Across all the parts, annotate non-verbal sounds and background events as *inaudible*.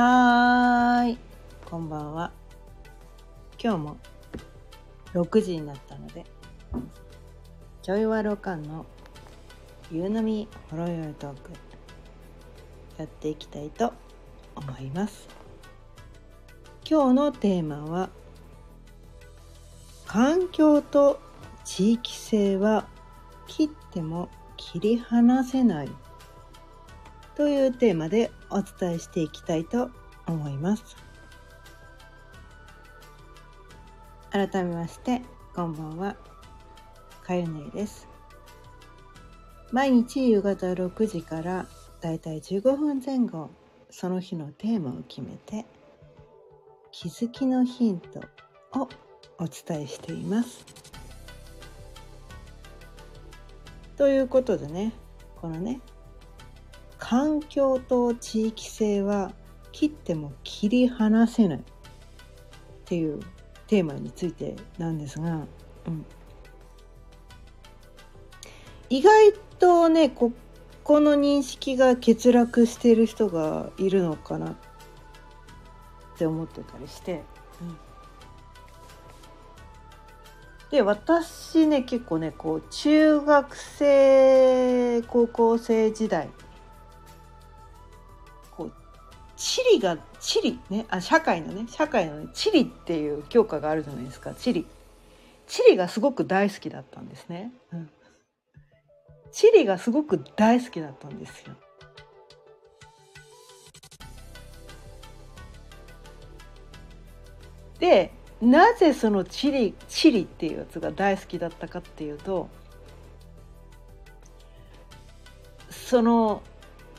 はーい、こんばんは。今日も6時になったので、ちょいわろかんの夕飲みほろよいトークやっていきたいと思います。今日のテーマは環境と地域性は切っても切り離せないというテーマでお伝えしていきたいと思います。改めましてこんばんは。かゆねです。毎日夕方6時からだいたい15分前後その日のテーマを決めて気づきのヒントをお伝えしています。ということでねこのね環境と地域性は切っても切り離せないっていうテーマについてなんですが、うん、意外とねここの認識が欠落してる人がいるのかなって思ってたりして。うんで私ね結構ねこう中学生高校生時代地理が地理ねあ社会のね社会のね地理っていう教科があるじゃないですか地理地理がすごく大好きだったんですね、うん、地理がすごく大好きだったんですよ。でなぜその地理地理っていうやつが大好きだったかっていうとその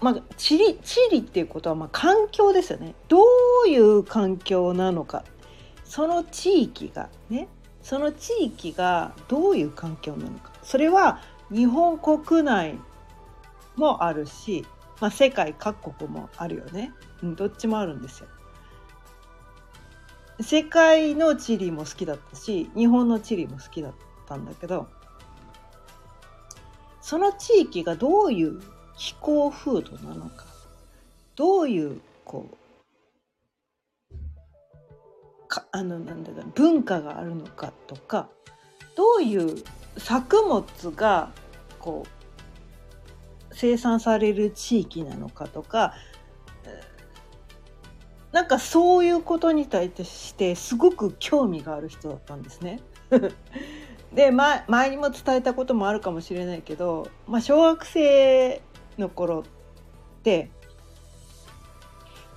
まあ、地理地理っていうことはまあ環境ですよね。どういう環境なのか。その地域がね。その地域がどういう環境なのか。それは日本国内もあるし、まあ、世界各国もあるよね、うん、どっちもあるんですよ。世界の地理も好きだったし日本の地理も好きだったんだけどその地域がどういう気候風土なのかどういうこうかあのなんだろう文化があるのかとかどういう作物がこう生産される地域なのかとかなんかそういうことに対してすごく興味がある人だったんですね。*laughs* で前前にも伝えたこともあるかもしれないけど、まあ、小学生の頃って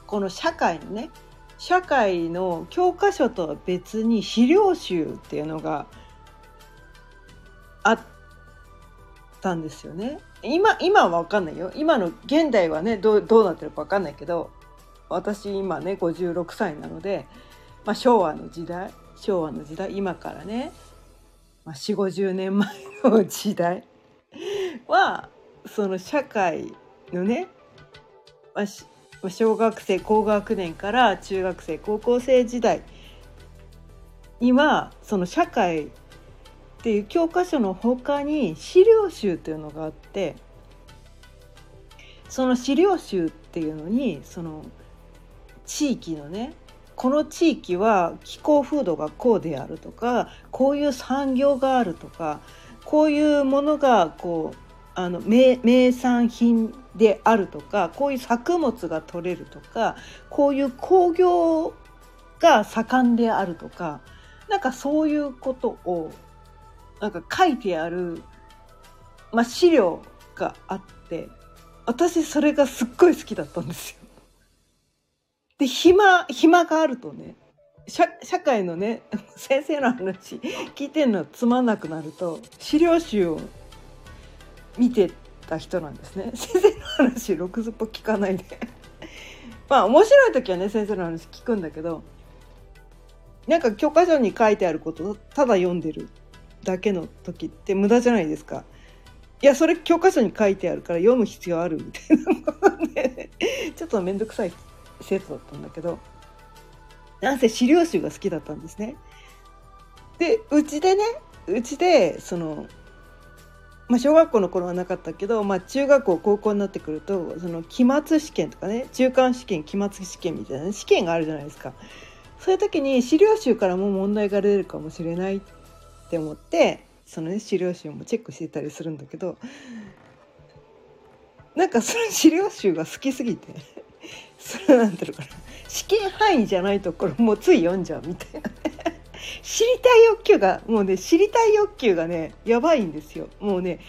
この社会のね社会の教科書とは別に資料集っていうのがあったんですよね。今今は分かんないよ今の現代はねどうどうなってるか分かんないけど私今ね56歳なので、まあ、昭和の時代昭和の時代今からね、まあ、4 5 0年前の時代はその社会のね、まあ、小学生高学年から中学生高校生時代にはその社会っていう教科書の他に資料集っていうのがあってその資料集っていうのにその地域のねこの地域は気候風土がこうであるとかこういう産業があるとかこういうものがこうあの名名産品であるとかこういう作物が取れるとかこういう工業が盛んであるとかなんかそういうことをなんか書いてある、まあ、資料があって私それがすっごい好きだったんですよ。で暇暇があるとね社社会のね先生の話聞いてんのつまんなくなると資料集を見てた人なんですね *laughs* 先生の話ろくずっぽ聞かないで *laughs* まあ面白い時はね先生の話聞くんだけどなんか教科書に書いてあることをただ読んでるだけの時って無駄じゃないですか。いやそれ教科書に書いてあるから読む必要あるみたいなことで *laughs* ちょっと面倒くさい説だったんだけどなんせ資料集が好きだったんですね。でうちでねうちでそのまあ、小学校の頃はなかったけど、まあ、中学校高校になってくるとその期末試験とかね中間試験期末試験みたいな、ね、試験があるじゃないですか。そういう時に資料集からも問題が出るかもしれないって思ってそのね資料集もチェックしてたりするんだけどなんかその資料集が好きすぎて *laughs* それなんていうのかな試験範囲じゃないところもうつい読んじゃうみたいな知りたい欲求がもうね知りたい欲求がねやばいんですよ。もうね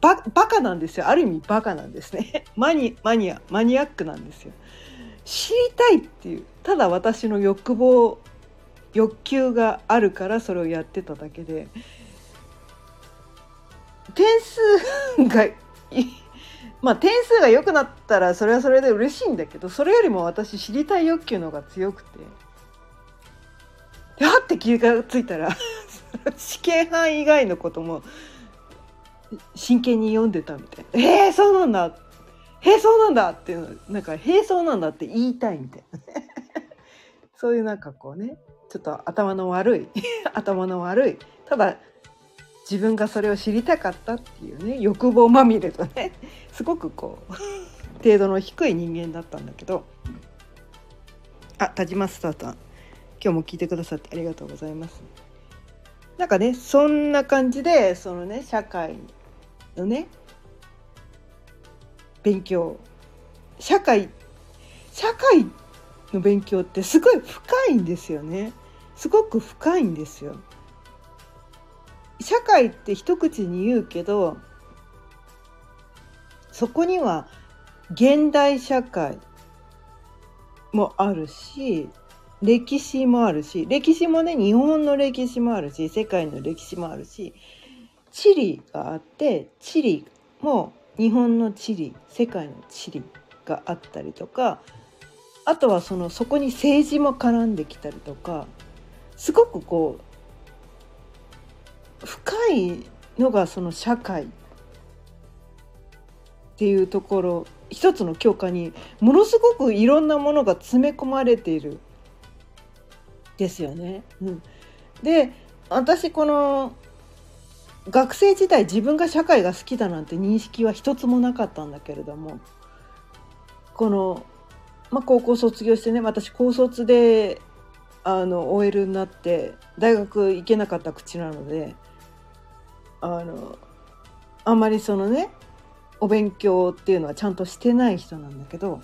ババカなんですよ。ある意味バカなんですね。*laughs* マニマニアマニアックなんですよ。知りたいっていうただ私の欲望欲求があるからそれをやってただけで点数が *laughs* まあ点数が良くなったらそれはそれで嬉しいんだけどそれよりも私知りたい欲求の方が強くて。ではって気がついたら試験範以外のことも真剣に読んでたみたいな「えー、そうなんだ。へえそうなんだ」っていうのなんか「へえそうなんだ」って言いたいみたいな。*laughs* そういうなんかこうねちょっと頭の悪い *laughs* 頭の悪い。ただ自分がそれを知りたかったっていうね欲望まみれとねすごくこう程度の低い人間だったんだけど。あ田島スターさん。今日も聞いてくださってありがとうございます。なんかねそんな感じでそのね社会のね勉強社会社会の勉強ってすごい深いんですよねすごく深いんですよ。社会って一口に言うけどそこには現代社会もあるし歴史もあるし歴史もね日本の歴史もあるし世界の歴史もあるし地理があって地理も日本の地理世界の地理があったりとかあとはそのそこに政治も絡んできたりとかすごくこう深いのがその社会っていうところ一つの教科にものすごくいろんなものが詰め込まれているですよね。うん、で私この学生時代自分が社会が好きだなんて認識は一つもなかったんだけれどもこの、まあ、高校卒業してね私高卒であの OL になって大学行けなかった口なのであのあんまりそのねお勉強っていうのはちゃんとしてない人なんだけど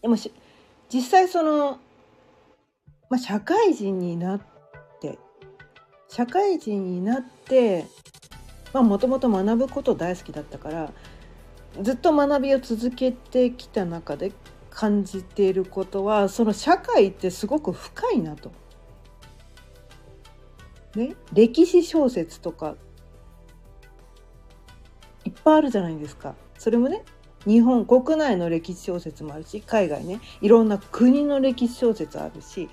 でも実際そのまあ、社会人になって社会人になってもともと学ぶこと大好きだったからずっと学びを続けてきた中で感じていることはその社会ってすごく深いなと。ね、歴史小説とかいっぱいあるじゃないですか。それもね日本国内の歴史小説もあるし海外ねいろんな国の歴史小説あるし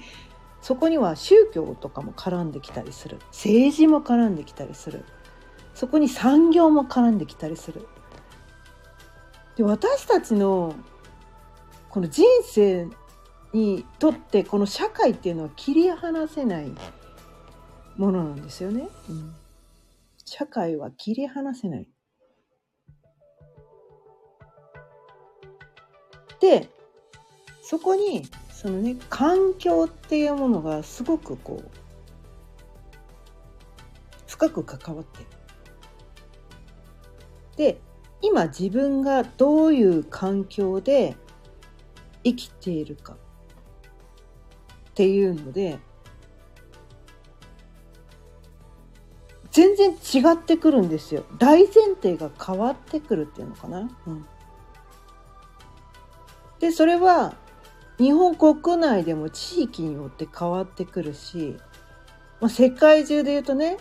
そこには宗教とかも絡んできたりする。政治も絡んできたりする。そこに産業も絡んできたりする。で私たちのこの人生にとってこの社会っていうのは切り離せないものなんですよね、うん、社会は切り離せない。でそこにそのね環境っていうものがすごくこう深く関わってる。で今自分がどういう環境で生きているかっていうので全然違ってくるんですよ大前提が変わってくるっていうのかな。うん、でそれは日本国内でも地域によって変わってくるし、まあ、世界中で言うとね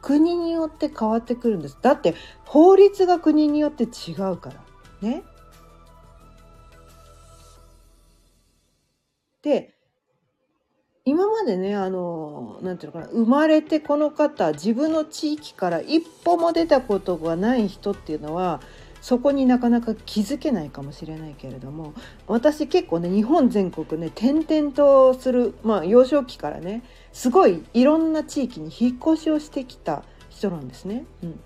国によって変わってくるんですだって法律が国によって違うからね。で今までねあのなんていうのかな生まれてこの方自分の地域から一歩も出たことがない人っていうのはそこになかなか気づけないかもしれないけれども私結構ね日本全国ね転々とするまあ幼少期からねすごいいろんな地域に引っ越しをしてきた人なんですね。うん、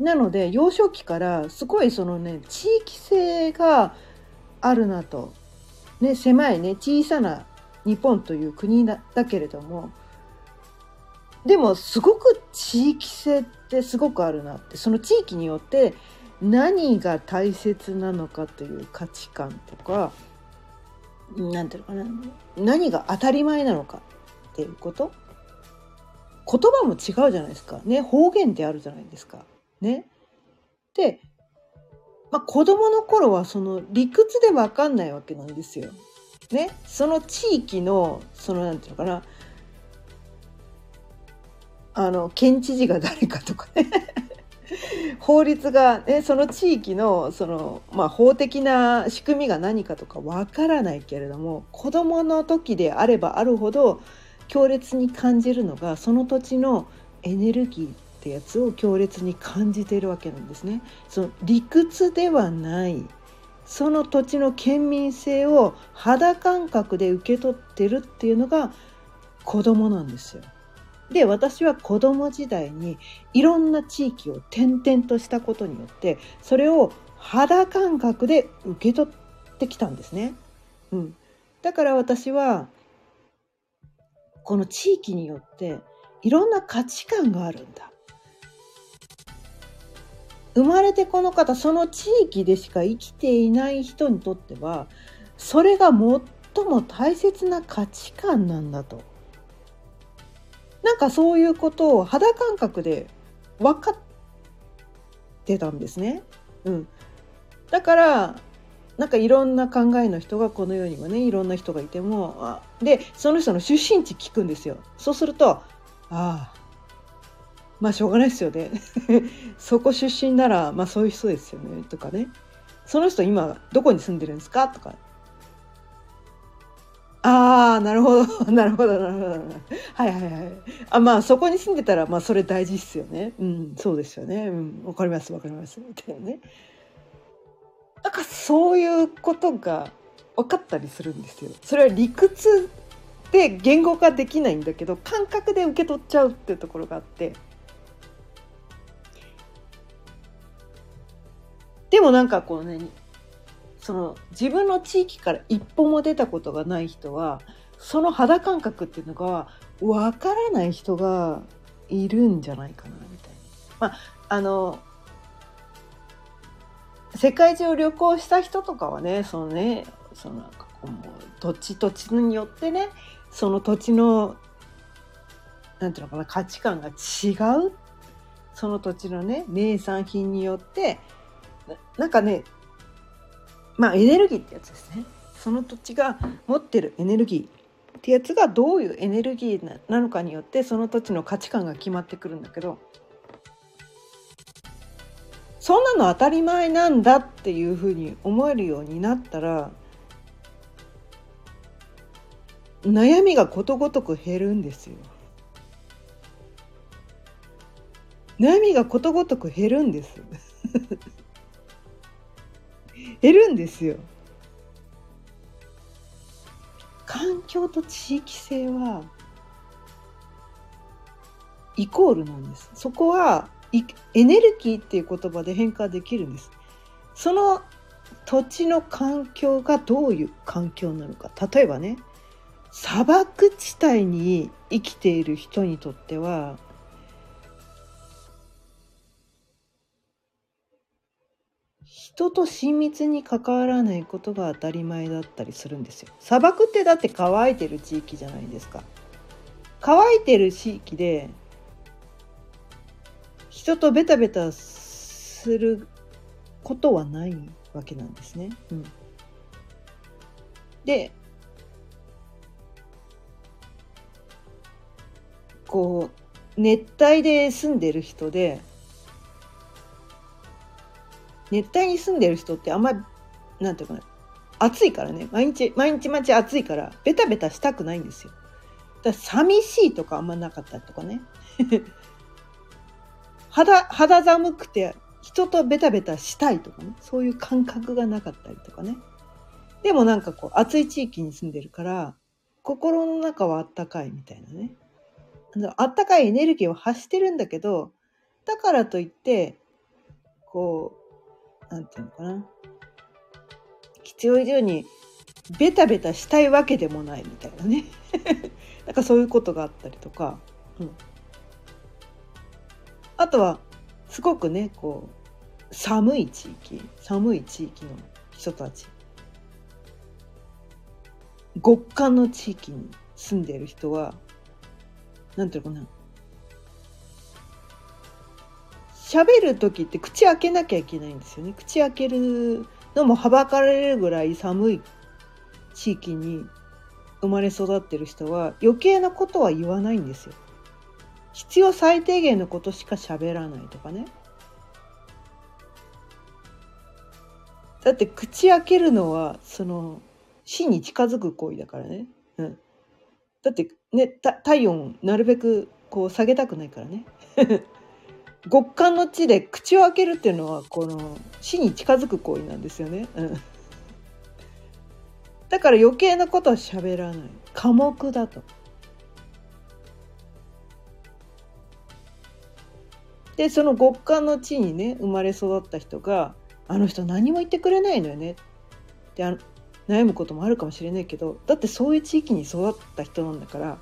なので幼少期からすごいそのね地域性があるなと、ね、狭いね小さな日本という国だだけれどもでもすごく地域性ってすごくあるなってその地域によって何が大切なのかという価値観とか何ていうのかな。何が当たり前なのかっていうこと。言葉も違うじゃないですか。ね。方言ってあるじゃないですか。ね。で、まあ、子供の頃はその理屈で分かんないわけなんですよ。ね、その地域のそのなんていうのかな。あの県知事が誰かとかね *laughs* 法律が、ね、その地域のその、まあ、法的な仕組みが何かとかわからないけれども子どもの時であればあるほど強烈に感じるのがその土地のエネルギーってやつを強烈に感じているわけなんですね。その理屈ではないその土地の県民性を肌感覚で受け取ってるっていうのが子供なんですよ。で私は子供時代にいろんな地域を転々としたことによってそれを肌感覚で受け取ってきたんですね。うん、だから私はこの地域によっていろんな価値観があるんだ。生まれてこの方その地域でしか生きていない人にとってはそれが最も大切な価値観なんだとなんかそういうことを肌感覚で分かってたんですね。うん、だからなんかいろんな考えの人がこの世にはねいろんな人がいてもでその人の出身地聞くんですよ。そうするとああまあしょうがないですよね。*laughs* そこ出身ならまあそういう人ですよねとかね。その人今どこに住んでるんですか？とかああ、なるほど、*laughs* なるほど、なるほど。はいはいはい。あ、まあ、そこに住んでたら、まあ、それ大事っすよね。うん、そうですよね。うん、わかります、わかります。みたいなね。なんか、そういうことが分かったりするんですよ。それは理屈で言語化できないんだけど、感覚で受け取っちゃうっていうところがあって。でもなんかこうねその自分の地域から一歩も出たことがない人はその肌感覚っていうのがわからない人がいるんじゃないかなみたいな。まああの世界中を旅行した人とかはねそのねそのなんかこう土地土地によってねその土地のなんていうのかな価値観が違うその土地のね名産品によってなんかねまあエネルギーってやつですねその土地が持ってるエネルギーってやつがどういうエネルギーなのかによってその土地の価値観が決まってくるんだけどそんなの当たり前なんだっていうふうに思えるようになったら悩みがことごとく減るんですよ。悩みがことごとく減るんです。減るんですよ。環境と地域性はイコールなんです。そこはエネルギーっていう言葉で変化できるんです。その土地の環境がどういう環境なのか。例えばね、砂漠地帯に生きている人にとっては人と親密に関わらないことが当たり前だったりするんですよ。砂漠ってだって乾いてる地域じゃないですか。乾いてる地域で人とベタベタすることはないわけなんですね。うん、でこう熱帯で住んでる人で熱帯に住んでる人ってあんまりなんていうかな暑いからね。毎日毎日毎日暑いからベタベタしたくないんですよ。だ寂しいとかあんまなかったとかね。*laughs* 肌肌寒くて人とベタベタしたいとかね。そういう感覚がなかったりとかね。でもなんかこう暑い地域に住んでるから心の中はあったかいみたいなね。あったかいエネルギーを発してるんだけどだからといってこうなんていうのかな。必要以上にベタベタしたいわけでもないみたいなね。*laughs* なんかそういうことがあったりとか、うん、あとはすごくねこう寒い地域寒い地域の人たち。極寒の地域に住んでいる人は何ていうのかな。喋る時って口開けなきゃいけないんですよね口開けるのもはばかれるぐらい寒い地域に生まれ育ってる人は余計なことは言わないんですよ。必要最低限のことしか喋らないとかね。だって口開けるのはその死に近づく行為だからね。うん。だってね体温なるべくこう下げたくないからね。*laughs* 極寒の地で口を開けるっていうのはこの死に近づく行為なんですよね。うんだから余計なことは喋らない寡黙だと。でその極寒の地にね生まれ育った人が「あの人何も言ってくれないのよね」って悩むこともあるかもしれないけどだってそういう地域に育った人なんだから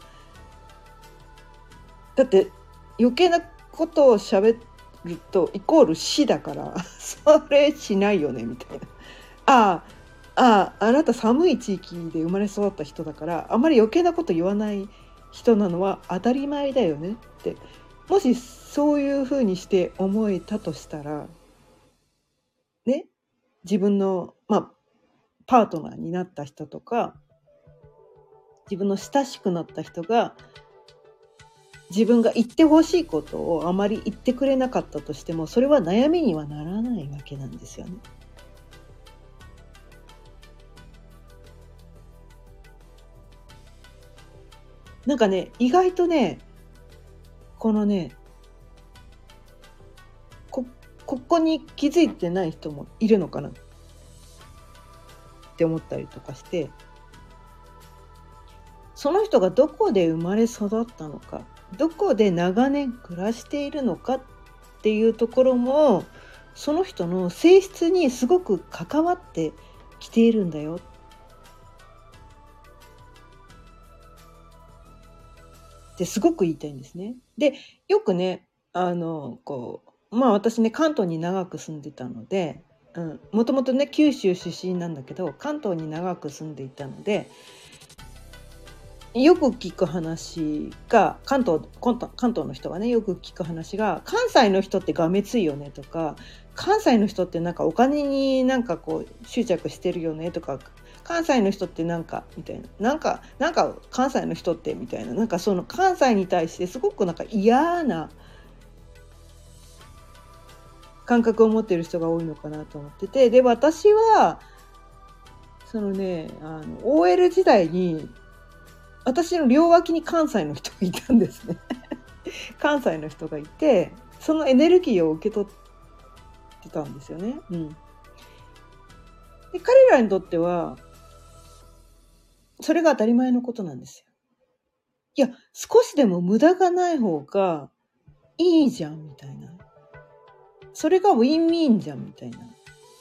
だって余計なことを喋るとイコール死だから *laughs* それしないよねみたいな。あああああなた寒い地域で生まれ育った人だからあまり余計なこと言わない人なのは当たり前だよねってもしそういうふうにして思えたとしたらね自分のまあパートナーになった人とか自分の親しくなった人が自分が言ってほしいことをあまり言ってくれなかったとしてもそれは悩みにはならないわけなんですよね。なんかね意外とねこのねこここに気づいてない人もいるのかな？って思ったりとかしてその人がどこで生まれ育ったのかどこで長年暮らしているのかっていうところもその人の性質にすごく関わってきているんだよってすごく言いたいんですね。でよくねあのこうまあ私ね関東に長く住んでたのでもともとね九州出身なんだけど関東に長く住んでいたのでよく聞く話が関東関東の人がねよく聞く話が関西の人ってがめついよねとか関西の人ってなんかお金になんかこう執着してるよねとか関西の人ってなんかみたいななんかなんか関西の人ってみたいななんかその関西に対してすごくなんか嫌な感覚を持ってる人が多いのかなと思っててで私はそのねあの OL 時代に私の両脇に関西の人がいたんですね *laughs* 関西の人がいてそのエネルギーを受け取ってたんですよね。うん、で彼らにとってはそれが当たり前のことなんですよ。いや、少しでも無駄がない方がいいじゃんみたいな。それがウィンウィンじゃんみたいな。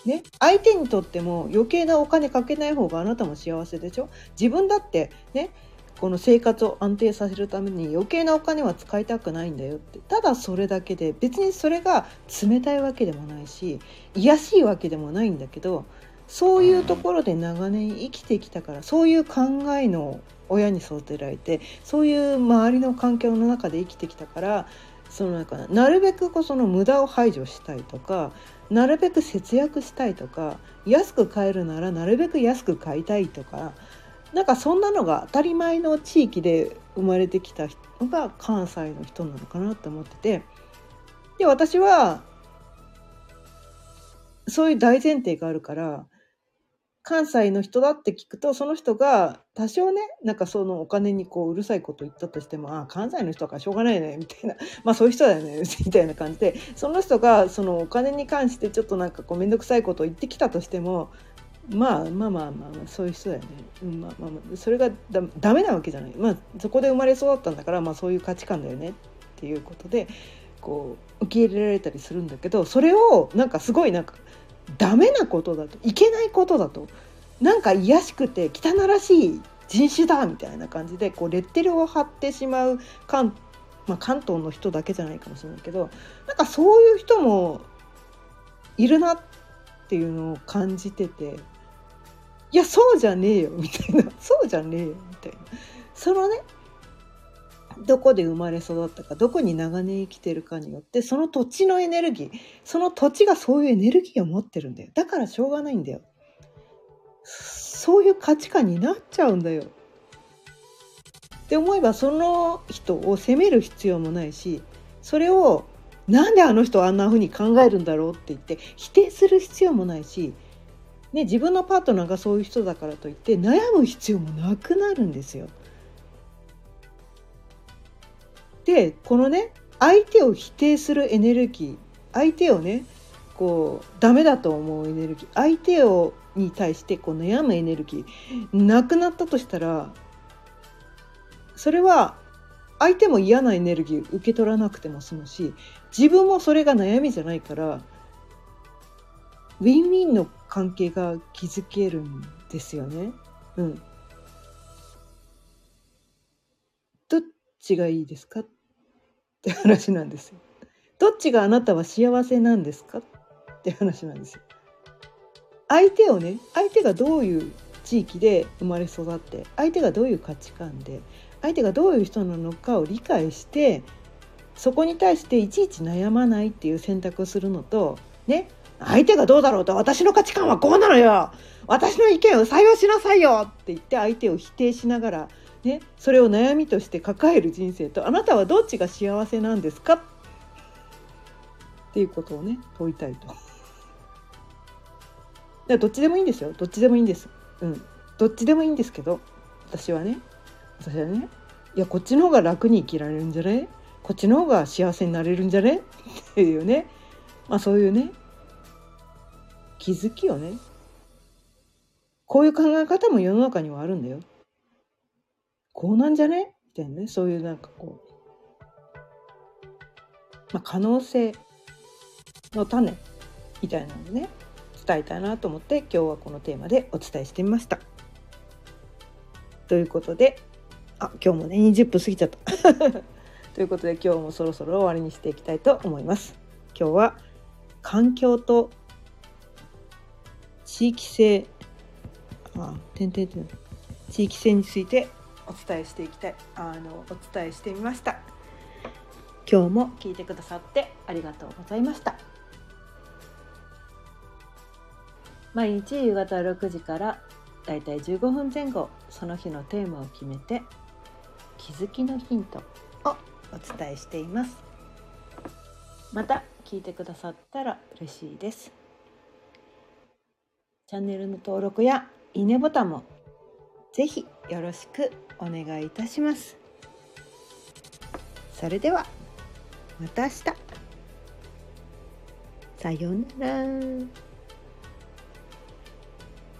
ね、相手にとっても余計なお金かけない方があなたも幸せでしょ？自分だってねこの生活を安定させるために余計なお金は使いたくないんだよって。ただそれだけで別にそれが冷たいわけでもないし癒しいわけでもないんだけどそういうところで長年生きてきたからそういう考えの親に育てられてそういう周りの環境の中で生きてきたからそのななるべくこその無駄を排除したいとかなるべく節約したいとか安く買えるならなるべく安く買いたいとかなんかそんなのが当たり前の地域で生まれてきた人が関西の人なのかなって思ってて。で私はそういう大前提があるから関西の人だって聞くとその人が多少ねなんかそのお金にこううるさいこと言ったとしてもああ関西の人かしょうがないねみたいな。*laughs* まあそういう人だよね *laughs* みたいな感じで。その人がそのお金に関してちょっとなんかこう面倒くさいことを言ってきたとしてもまあまあまあまあ、まあ、そういう人だよね、うんまあまあ、それがだダメなわけじゃない。まあそこで生まれ育ったんだからまあそういう価値観だよねっていうことでこう受け入れられたりするんだけどそれをなんかすごいなんかダメなことだといけないことだとなんか卑しくて汚らしい人種だみたいな感じでこうレッテルを貼ってしまう関,、まあ、関東の人だけじゃないかもしれないけどなんかそういう人もいるなっていうのを感じてていやそうじゃねえよみたいな。そうじゃねえよ *laughs* みたいな。そのねどこで生まれ育ったかどこに長年生きてるかによってその土地のエネルギーその土地がそういうエネルギーを持ってるんだよ。だからしょうがないんだよ。そういう価値観になっちゃうんだよ。って思えばその人を責める必要もないしそれをなんであの人あんな風に考えるんだろうって言って否定する必要もないし、ね、自分のパートナーがそういう人だからといって悩む必要もなくなるんですよ。でこのね相手を否定するエネルギー相手をねこうダメだと思うエネルギー相手をに対してこう悩むエネルギーなくなったとしたらそれは相手も嫌なエネルギー受け取らなくても済むし自分もそれが悩みじゃないからウィンウィンの関係が築けるんですよね。うん。どっちがいいですか？って話なんですよ。どっちがあなたは幸せなんですか？って話なんですよ。相手をね相手がどういう地域で生まれ育って相手がどういう価値観で相手がどういう人なのかを理解してそこに対していちいち悩まないっていう選択をするのとね相手がどうだろうと私の価値観はこうなのよ。私の意見を採用しなさいよ。って言って相手を否定しながら、ね、それを悩みとして抱える人生とあなたはどっちが幸せなんですか？っていうことをね問いたいと。どっちでもいいんですよ。どっちでもいいんです。うん、どっちでもいいんですけど私はね私はねいやこっちの方が楽に生きられるんじゃないこっちの方が幸せになれるんじゃね？っていうね。まあそういうね気づきをねこういう考え方も世の中にはあるんだよ。こうなんじゃね？みたいなねそういうなんかこう、まあ、可能性の種みたいなのをね伝えたいなと思って今日はこのテーマでお伝えしてみました。ということであ今日もね20分過ぎちゃった。*laughs* ということで今日もそろそろ終わりにしていきたいと思います。今日は環境と地域性あ点々点地域性についてお伝えしていきたい。あのお伝えしてみました。今日も聞いてくださってありがとうございました。毎日夕方6時からだいたい15分前後その日のテーマを決めて気づきのヒントをお伝えしています。また聞いてくださったら嬉しいです。チャンネルの登録やいいねボタンもぜひよろしくお願いいたしますそれではまた明日さようなら。